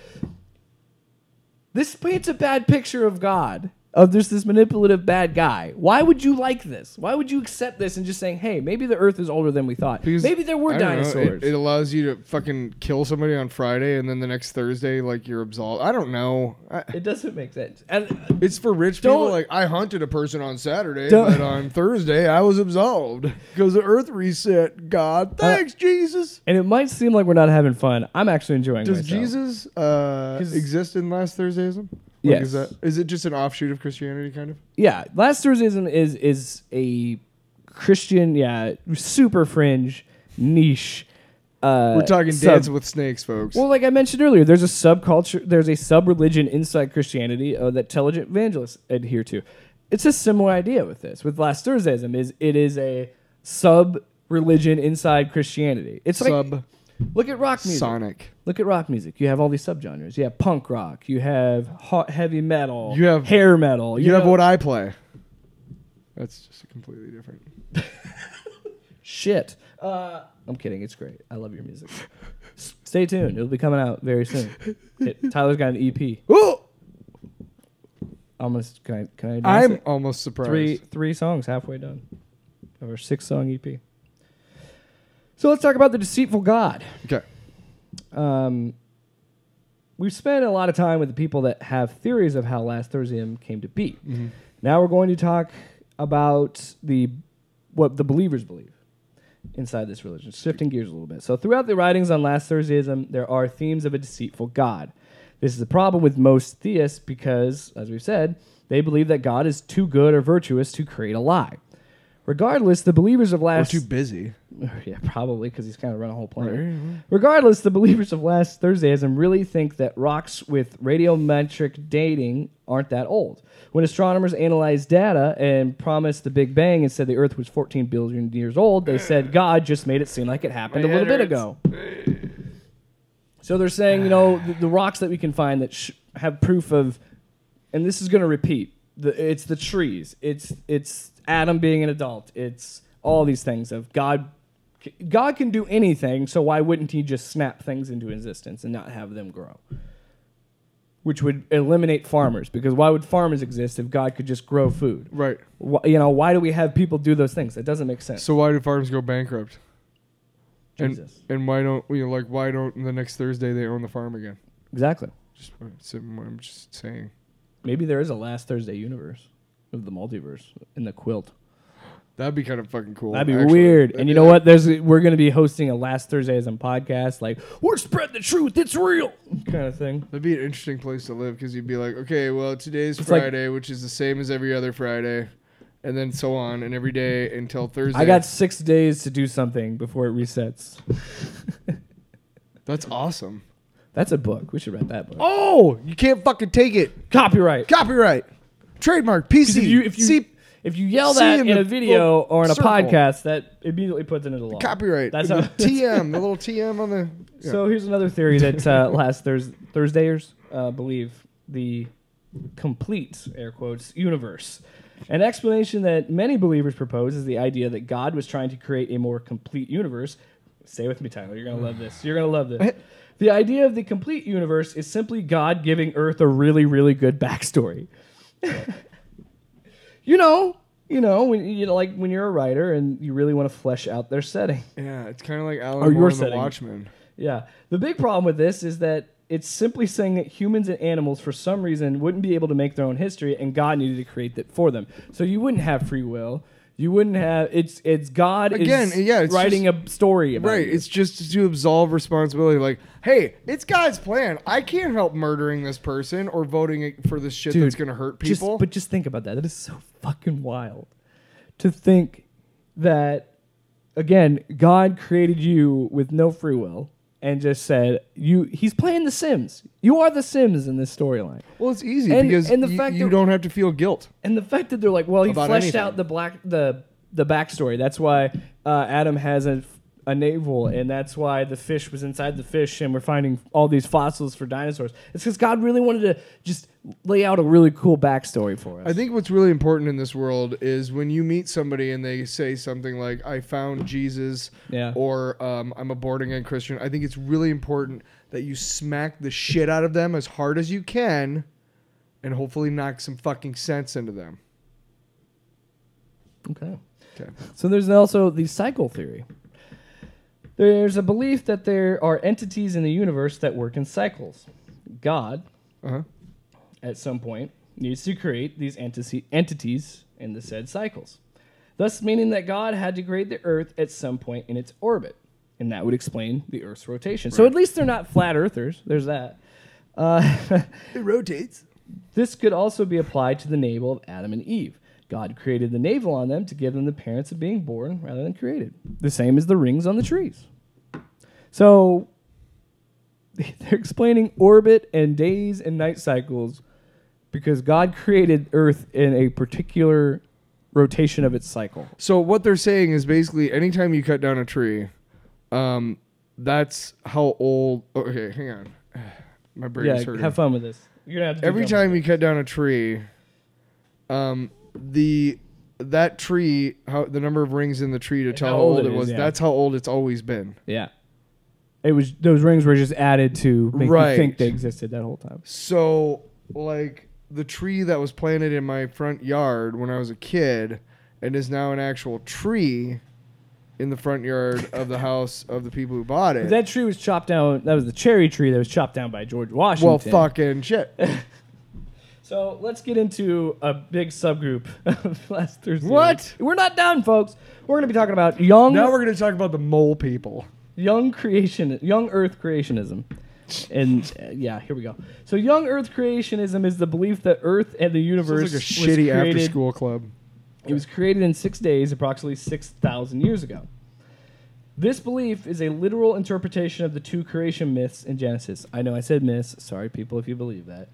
This paints a bad picture of God. Of there's this manipulative bad guy. Why would you like this? Why would you accept this and just saying, "Hey, maybe the Earth is older than we thought. Because, maybe there were I it- dinosaurs." it, allows you to fucking kill somebody on Friday and then the next Thursday, like you're absolved. I don't know. I, It doesn't make sense. And uh, it's for rich people. Like I hunted a person on Saturday, but on Thursday I was absolved because the Earth reset. God, Uh, thanks, Jesus. and it might seem like we're not having fun. I'm actually enjoying Does myself. Jesus uh, exist in last Thursdayism? Like, Yes. Is, that, is it just an offshoot of Christianity, kind of? Yeah, last Thursdayism is is a Christian, yeah, super fringe niche. Uh, We're talking sub- dance with snakes, folks. Well, like I mentioned earlier, there's a subculture, there's a sub religion inside Christianity uh, that intelligent evangelists adhere to. It's a similar idea with this. With last Thursdayism, is it is a sub religion inside Christianity. It's like Sub look at rock music. Sonic. Look at rock music. You have all these subgenres. You have punk rock. You have hot, heavy metal. You have- hair metal. You have know- what I play. That's just a completely different. Shit. Uh, I'm kidding. It's great. I love your music. S- Stay tuned. It'll be coming out very soon. It, Tyler's got an EP. Oh, Almost. Can I? Can I? I'm it? almost surprised. three three songs halfway done of our six song EP. So let's talk about the deceitful God. Okay. Um, we've spent a lot of time with the people that have theories of how Last Thursday came to be. Now we're going to talk about the what the believers believe inside this religion, shifting gears a little bit. So throughout the writings on Last Thursdayism, there are themes of a deceitful God. This is a problem with most theists because, as we've said, they believe that God is too good or virtuous to create a lie. Regardless, the believers of We're Last too busy. yeah, probably because he's kind of run a whole planet. Regardless, the believers of last Thursdayism really think that rocks with radiometric dating aren't that old. When astronomers analyzed data and promised the Big Bang and said the Earth was 14 billion years old, they said God just made it seem like it happened a little bit ago. So they're saying, you know, the, the rocks that we can find that sh- have proof of, and this is going to repeat. The, it's the trees. It's it's Adam being an adult. It's all these things of God. God can do anything, so why wouldn't He just snap things into existence and not have them grow? Which would eliminate farmers, because why would farmers exist if God could just grow food? Right. Wh- you know, why do we have people do those things? That doesn't make sense. So why do farms go bankrupt? And Jesus. and why don't you know like why don't the next Thursday they own the farm again? Exactly. Just I'm just saying. Maybe there is a last Thursday universe of the multiverse in the quilt. That'd be kind of fucking cool. That'd be actually. weird. That'd And be you know like- what? There's we're gonna be hosting a last Thursdays podcast, like we're spreading the truth. It's real, kind of thing. That'd be an interesting place to live because you'd be like, okay, well, today's It's like- Friday, which is the same as every other Friday, and then so on, and every day until Thursday. I got six days to do something before it resets. That's awesome. That's a book. We should write that book. Oh, you can't fucking take it. Copyright. Copyright, Trademark. PC. if you if you See, if you yell that in in, a video or in a circle. podcast, that immediately puts it into law. copyright. That's how- TM, the little TM on the. yeah. So here's another theory that uh, last Thurs Thursdayers uh, believe the complete air quotes universe. An explanation that many believers propose is the idea that God was trying to create a more complete universe. Stay with me, Tyler. You're gonna love this. You're gonna love this. The idea of the complete universe is simply God giving Earth a really, really good backstory. you know, you know, when you know, like when you're a writer and you really want to flesh out their setting. yeah, it's kind of like Alan Or Moore your in The setting. Watchmen. Yeah. The big problem with this is that it's simply saying that humans and animals, for some reason, wouldn't be able to make their own history, and God needed to create that for them. So you wouldn't have free will. You wouldn't have. It's it's God Again, is yeah, it's writing a story about Right, you. it's just to absolve responsibility. Like, hey, it's God's plan. I can't help murdering this person or voting for this shit Dude, that's gonna hurt Just- people. but just think about that. That is so fucking wild to think that again, God created you with no free will and just said you. He's playing The Sims. You are The Sims in this storyline. well, it's easy And- because and the you, fact you that- don't have to feel guilt. And the fact that they're like, well, he About fleshed anything. out the black the the backstory. That's why uh, Adam has a a navel, and that's why the fish was inside the fish, and we're finding all these fossils for dinosaurs. It's because God really wanted to just lay out a really cool backstory for us. I think what's really important in this world is when you meet somebody and they say something like, I found Jesus Yeah. or um, I'm a born again Christian. I think it's really important that you smack the shit out of them as hard as you can and hopefully knock some fucking sense into them. Okay. Okay. So there's also the cycle theory. There's a belief that there are entities in the universe that work in cycles. God, Uh huh. at some point, needs to create these entici- entities in the said cycles. Thus, meaning that God had to create the Earth at some point in its orbit. And that would explain the Earth's rotation. So at least they're not flat earthers. There's that. Uh, It rotates. this could also be applied to the navel of Adam and Eve. God created the navel on them to give them the parents of being born rather than created. The same as the rings on the trees. So they're explaining orbit and days and night cycles because God created Earth in a particular rotation of its cycle. So what they're saying is basically anytime you cut down a tree, um, that's how old. Okay, hang on. My brain yeah, is hurting. have fun with this. You're gonna have to Every time you cut down a tree, um, the that tree, how the number of rings in the tree to tell how old it is, was. yeah. That's how old it's always been. Yeah. It was those rings were just added to make Right. you think they existed that whole time. So, like the tree that was planted in my front yard when I was a kid, and is now an actual tree in the front yard of the house of the people who bought it. That tree was chopped down. That was the cherry tree that was chopped down by George Washington. well, fucking shit. So let's get into a big subgroup of last Thursday. What? We're not done, folks. We're going to be talking about young, now we're gonna talk about the mole people. young creation, young Earth creationism. And uh, yeah, here we go. So, young Earth creationism is the belief that Earth and the universe Sounds like a was shitty created, after school club. It was created in six days, approximately 6,000 years ago. This belief is a literal interpretation of the two creation myths in Genesis. I know I said myths. Sorry, people, if you believe that.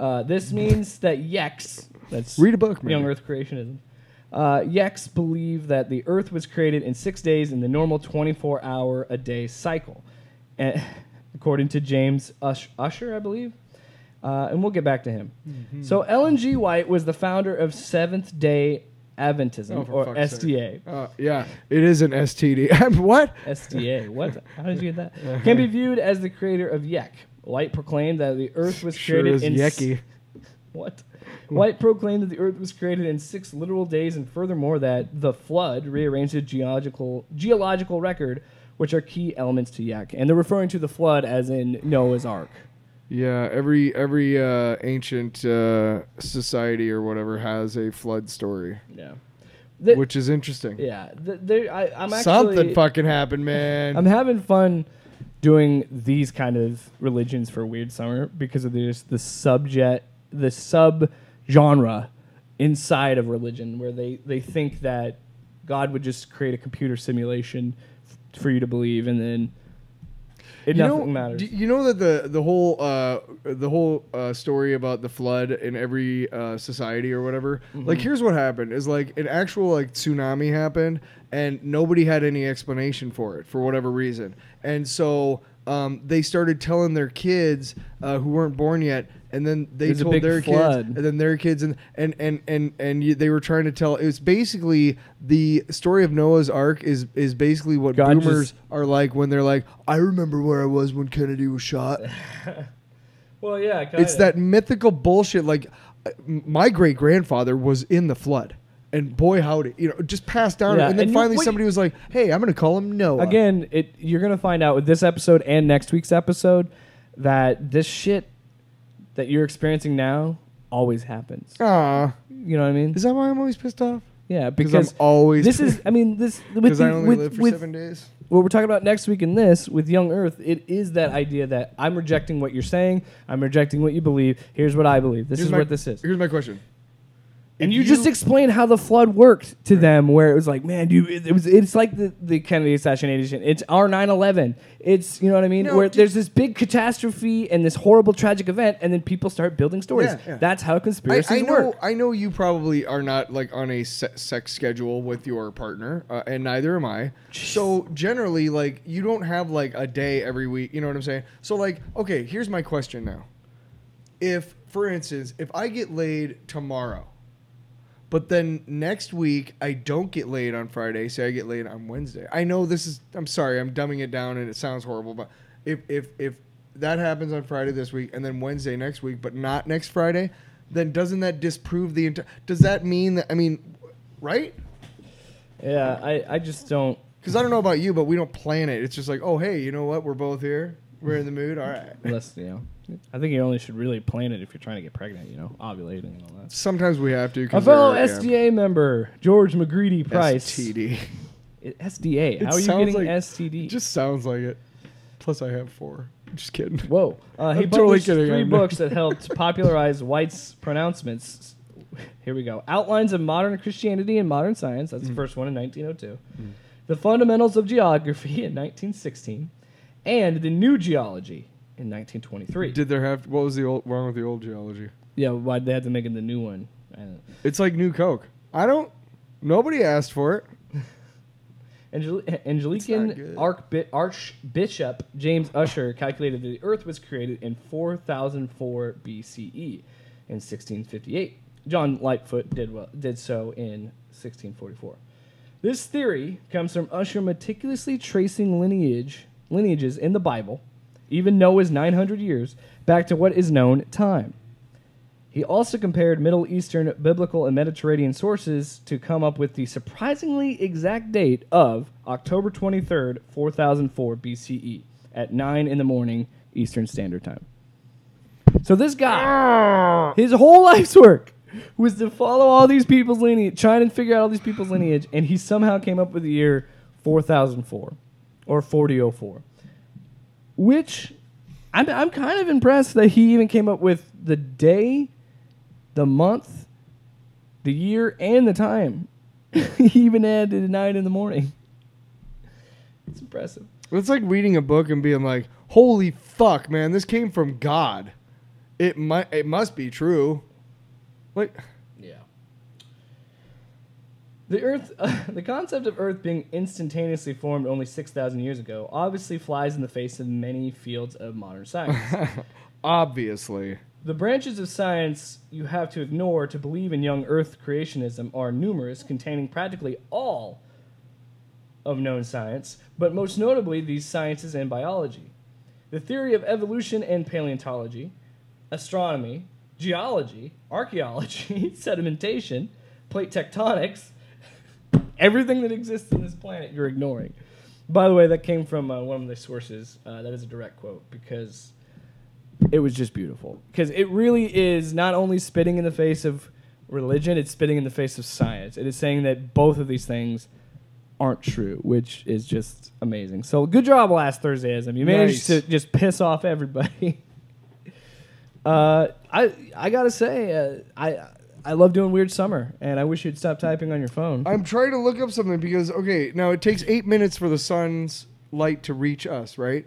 Uh, this means that YECs, that's Read a book, man. Young Earth creationism. Uh, YECs believe that the Earth was created in six days in the normal 24 hour a day cycle, Eh, according to James Ush- Ussher, I believe. Uh, and we'll get back to him. Mm-hmm. So Ellen G. White was the founder of Seventh Day Adventism, Oh, for or fuck's sake. SDA. Uh, yeah, it is an STD. what? SDA. What? How did you get that? Can be viewed as the creator of YEC. White proclaimed that the Earth was Sure created in s- yucky. What? White proclaimed that the Earth was created in six literal days, and furthermore that the flood rearranged the geological geological record, which are key elements to Yak. And they're referring to the flood as in Noah's Ark. Yeah, every every uh, ancient uh, society or whatever has a flood story, Yeah. The- which is interesting. yeah. The, I, I'm actually Something fucking happened, man. I'm having fun doing these kind of religions for Weird Summer because of this the subject, the sub genre inside of religion where they they think that God would just create a computer simulation f- for you to believe, and then it you nothing know, matters. do you know that the the whole uh, the whole uh, story about the flood in every uh, society or whatever? Mm-hmm. Like, here's what happened: is like an actual like tsunami happened, and nobody had any explanation for it for whatever reason, and so. Um, they started telling their kids uh, who weren't born yet, and then they There's told their flood. kids, and then their kids, and and and and and you, they were trying to tell. It was basically the story of Noah's Ark is is basically what God boomers just- are like when they're like, I remember where I was when Kennedy was shot. well, yeah, it's that mythical bullshit. Like, uh, my great grandfather was in the flood, and boy, howdy, you know, just passed down. Yeah, and then and you- finally, somebody was like, "Hey, I'm going to call him Noah." again. It you're gonna find out with this episode and next week's episode that this shit that you're experiencing now always happens. Aw, You know what I mean? is that why I'm always pissed off? Yeah, Because because I'm always this is. I mean, this with, because I the- only with, live for with seven days. what we're talking about next week in this with Young Earth. It is that idea that I'm rejecting what you're saying. I'm rejecting what you believe. Here's what I believe. This Here's is my- what this is. Here's my question. And If you, just explained how the flood worked to them, where it was like, man, you, it, it was, it's like the, the Kennedy assassination. It's our 9/11. It's you know what I mean, No, where there's this big catastrophe and this horrible tragic event, and then people start building stories. Yeah, yeah. That's how I, conspiracies I know. work. I know you probably are not like on a se- sex schedule with your partner, uh, and neither am I. So generally, like you don't have like a day every week. You know what I'm saying? So like, okay, here's my question now. If, for instance, if I get laid tomorrow, but then next week I don't get laid on Friday, so I get laid on Wednesday. I know this is. I'm sorry, I'm dumbing it down, and it sounds horrible, but if if if that happens on Friday this week and then Wednesday next week, but not next Friday, then doesn't that disprove the entire? Does that mean that? I mean, right? Yeah, I, I just don't. Because I don't know about you, but we don't plan it. It's just like, oh hey, you know what? We're both here. We're in the mood. All right. Unless you know, I think you only should really plan it if you're trying to get pregnant. You know, ovulating and all that. Sometimes we have to. A fellow they're, yeah, SDA member, George McCready Price. STD. It- SDA. It How are you getting like- STD? It just sounds like it. Plus, I have four. Just kidding. Whoa. Uh, he totally published three books that helped popularize White's pronouncements. Here we go. Outlines of Modern Christianity and Modern Science. That's Mm. the first one in 1902. The Fundamentals of Geography in 1916. And The New Geology in 1923. Did there have what was the old wrong with the old geology? yeah, why they had to make it the new one. I don't know. It's like new Coke. I don't. Nobody asked for it. Angel- not Anglican. Archbi- Archbishop James Ussher calculated that the Earth was created in 4004 BCE E in 1658. John Lightfoot did well, did so in 1644. This theory comes from Ussher meticulously tracing lineage lineages in the Bible, even Noah's 900 years, back to what is known time. He also compared Middle Eastern, biblical, and Mediterranean sources to come up with the surprisingly exact date of October 23rd, 4004 BCE, at 9 in the morning Eastern Standard Time. So this guy, ah. his whole life's work was to follow all these people's lineage, trying to figure out all these people's lineage, and he somehow came up with the year 4004 or 4004, which I'm, I'm kind of impressed that he even came up with the day, the month, the year, and the time. he even added nine in the morning. It's impressive. It's like reading a book and being like, "Holy fuck, man! This came from God. It might. It must be true." Like. The Earth, the concept of Earth being instantaneously formed only 6,000 years ago obviously flies in the face of many fields of modern science. obviously, the branches of science you have to ignore to believe in young Earth creationism are numerous, containing practically all of known science, but most notably these sciences and biology. The theory of evolution and paleontology, astronomy, geology, archaeology, sedimentation, plate tectonics, everything that exists in this planet you're ignoring. By the way, that came from uh, one of the sources. Uh, that is a direct quote because it was just beautiful. Because it really is not only spitting in the face of religion, it's spitting in the face of science. It is saying that both of these things aren't true, which is just amazing. So good job last Thursdayism. You managed Nice. to just piss off everybody. uh, I I gotta say, uh, I I love doing weird summer, and I wish you'd stop typing on your phone. I'm trying to look up something because okay, now it takes eight minutes for the sun's light to reach us, right?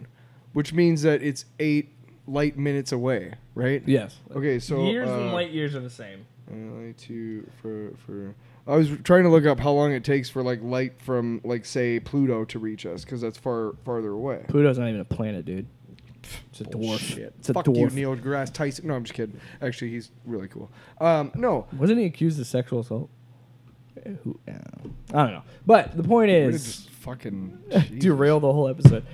Which means that it's eight light minutes away, right? yes. Okay, so years and uh, light years are the same. Uh, light to for for. I was trying to look up how long it takes for like light from like say Pluto to reach us because that's far farther away. Pluto's not even a planet, dude. It's a dwarf. Shit. It's a Fuck dwarf. you, Neil deGrasse Tyson. No, I'm just kidding. Actually, he's really cool. Um, no, Wasn't he accused of sexual assault? Eh, Who. I don't know. But the point we're is, just fucking derail the whole episode.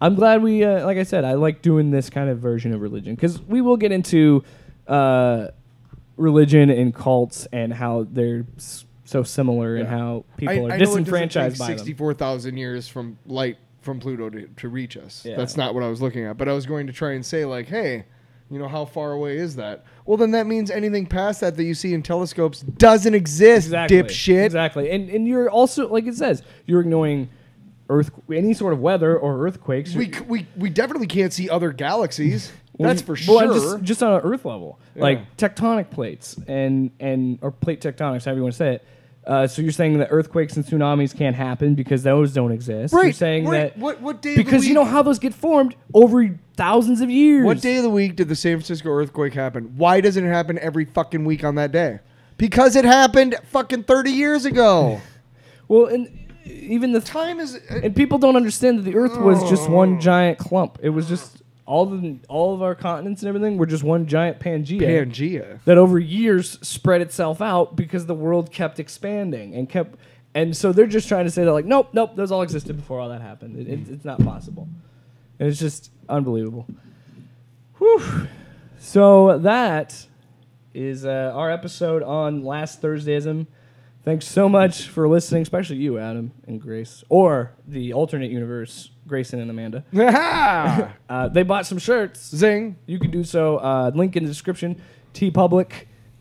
I'm glad we, uh, like I said, I like doing this kind of version of religion because we will get into uh, religion and cults and how they're s- so similar and Yeah. how people I, are I know it doesn't disenfranchised take by them. Sixty-four thousand years from light from Pluto to, to reach us. Yeah. That's not what I was looking at. But I was going to try and say like, hey, you know, how far away is that? Well, then that means anything past that that you see in telescopes doesn't exist, Exactly. dipshit. Exactly. And and you're also like it says, you're ignoring earth any sort of weather or earthquakes. We, c- we we definitely can't see other galaxies. Well, That's for sure. well, just, just on an Earth level, Yeah. like tectonic plates and and or plate tectonics, however you want to say it. Uh, so you're saying that earthquakes and tsunamis can't happen because those don't exist. You're saying right. that What- what day because you know how those get formed over thousands of years. What day of the week did the San Francisco earthquake happen? Why doesn't it happen every fucking week on that day? Because it happened fucking 30 years ago. Well, and even the Time is and people don't understand that the Earth was just Oh. one giant clump. It was just all the all of our continents and everything were just one giant Pangea. Pangea. that over years spread itself out because the world kept expanding and kept and so they're just trying to say that like nope nope those all existed before all that happened it, it, it's not possible and it's just unbelievable Whew. so that is uh, our episode on last thursdayism thanks so much for listening especially you adam and grace or the alternate universe grayson and amanda uh, they bought some shirts Zing. you can do so. Uh, link in the description. TeePublic.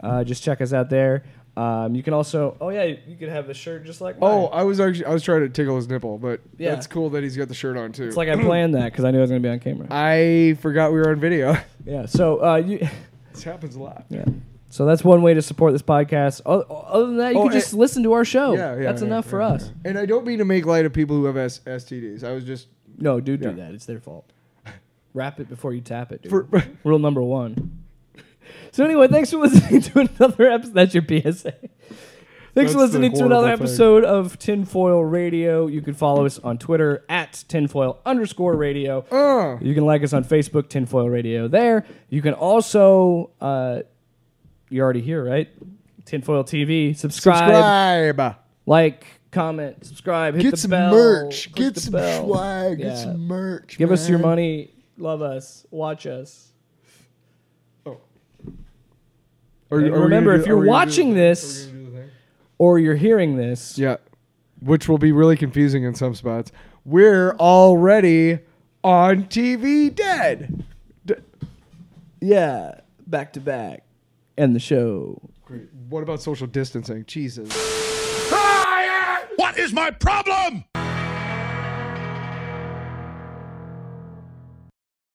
Uh, just check us out there. Um, you can also. Oh yeah, you could have the shirt just like. Mine. Oh, I was actually I was trying to tickle his nipple, but Yeah. that's cool that he's got the shirt on too. it's like I planned that because I knew I was gonna be on camera. I forgot we were on video. Yeah. So uh, you. this happens a lot. Yeah. So that's one way to support this podcast. O- Other than that, you Oh, can just and- listen to our show. Yeah, yeah. that's yeah, enough for yeah, us. And I don't mean to make light of people who have S- STDs. I was just No, dude, do Yeah. that. It's their fault. Wrap it before you tap it, dude. for Rule number one. So anyway, thanks for listening to another episode. That's your PSA. Thanks for listening to another thing. episode of Tinfoil Radio. You can follow us on Twitter at tinfoil underscore radio. uh, You can like us on Facebook, Tinfoil Radio. There, you can also. Uh, you're already here, right? Tinfoil TV. Subscribe, Subscribe. like, comment, subscribe, hit Get the some bell. merch. click Get the some bell. swag. Get Yeah. some merch. Give us your man. money. Love us. Watch us. Oh. Are And are we remember, gonna if do- you're are we gonna do watching the- this- are we gonna do the thing? Or you're hearing this. Yeah. Which will be really confusing in some spots. We're already on TV dead. D- Yeah. Back to back. End the show. Great. What about social distancing? Jesus. What is my problem?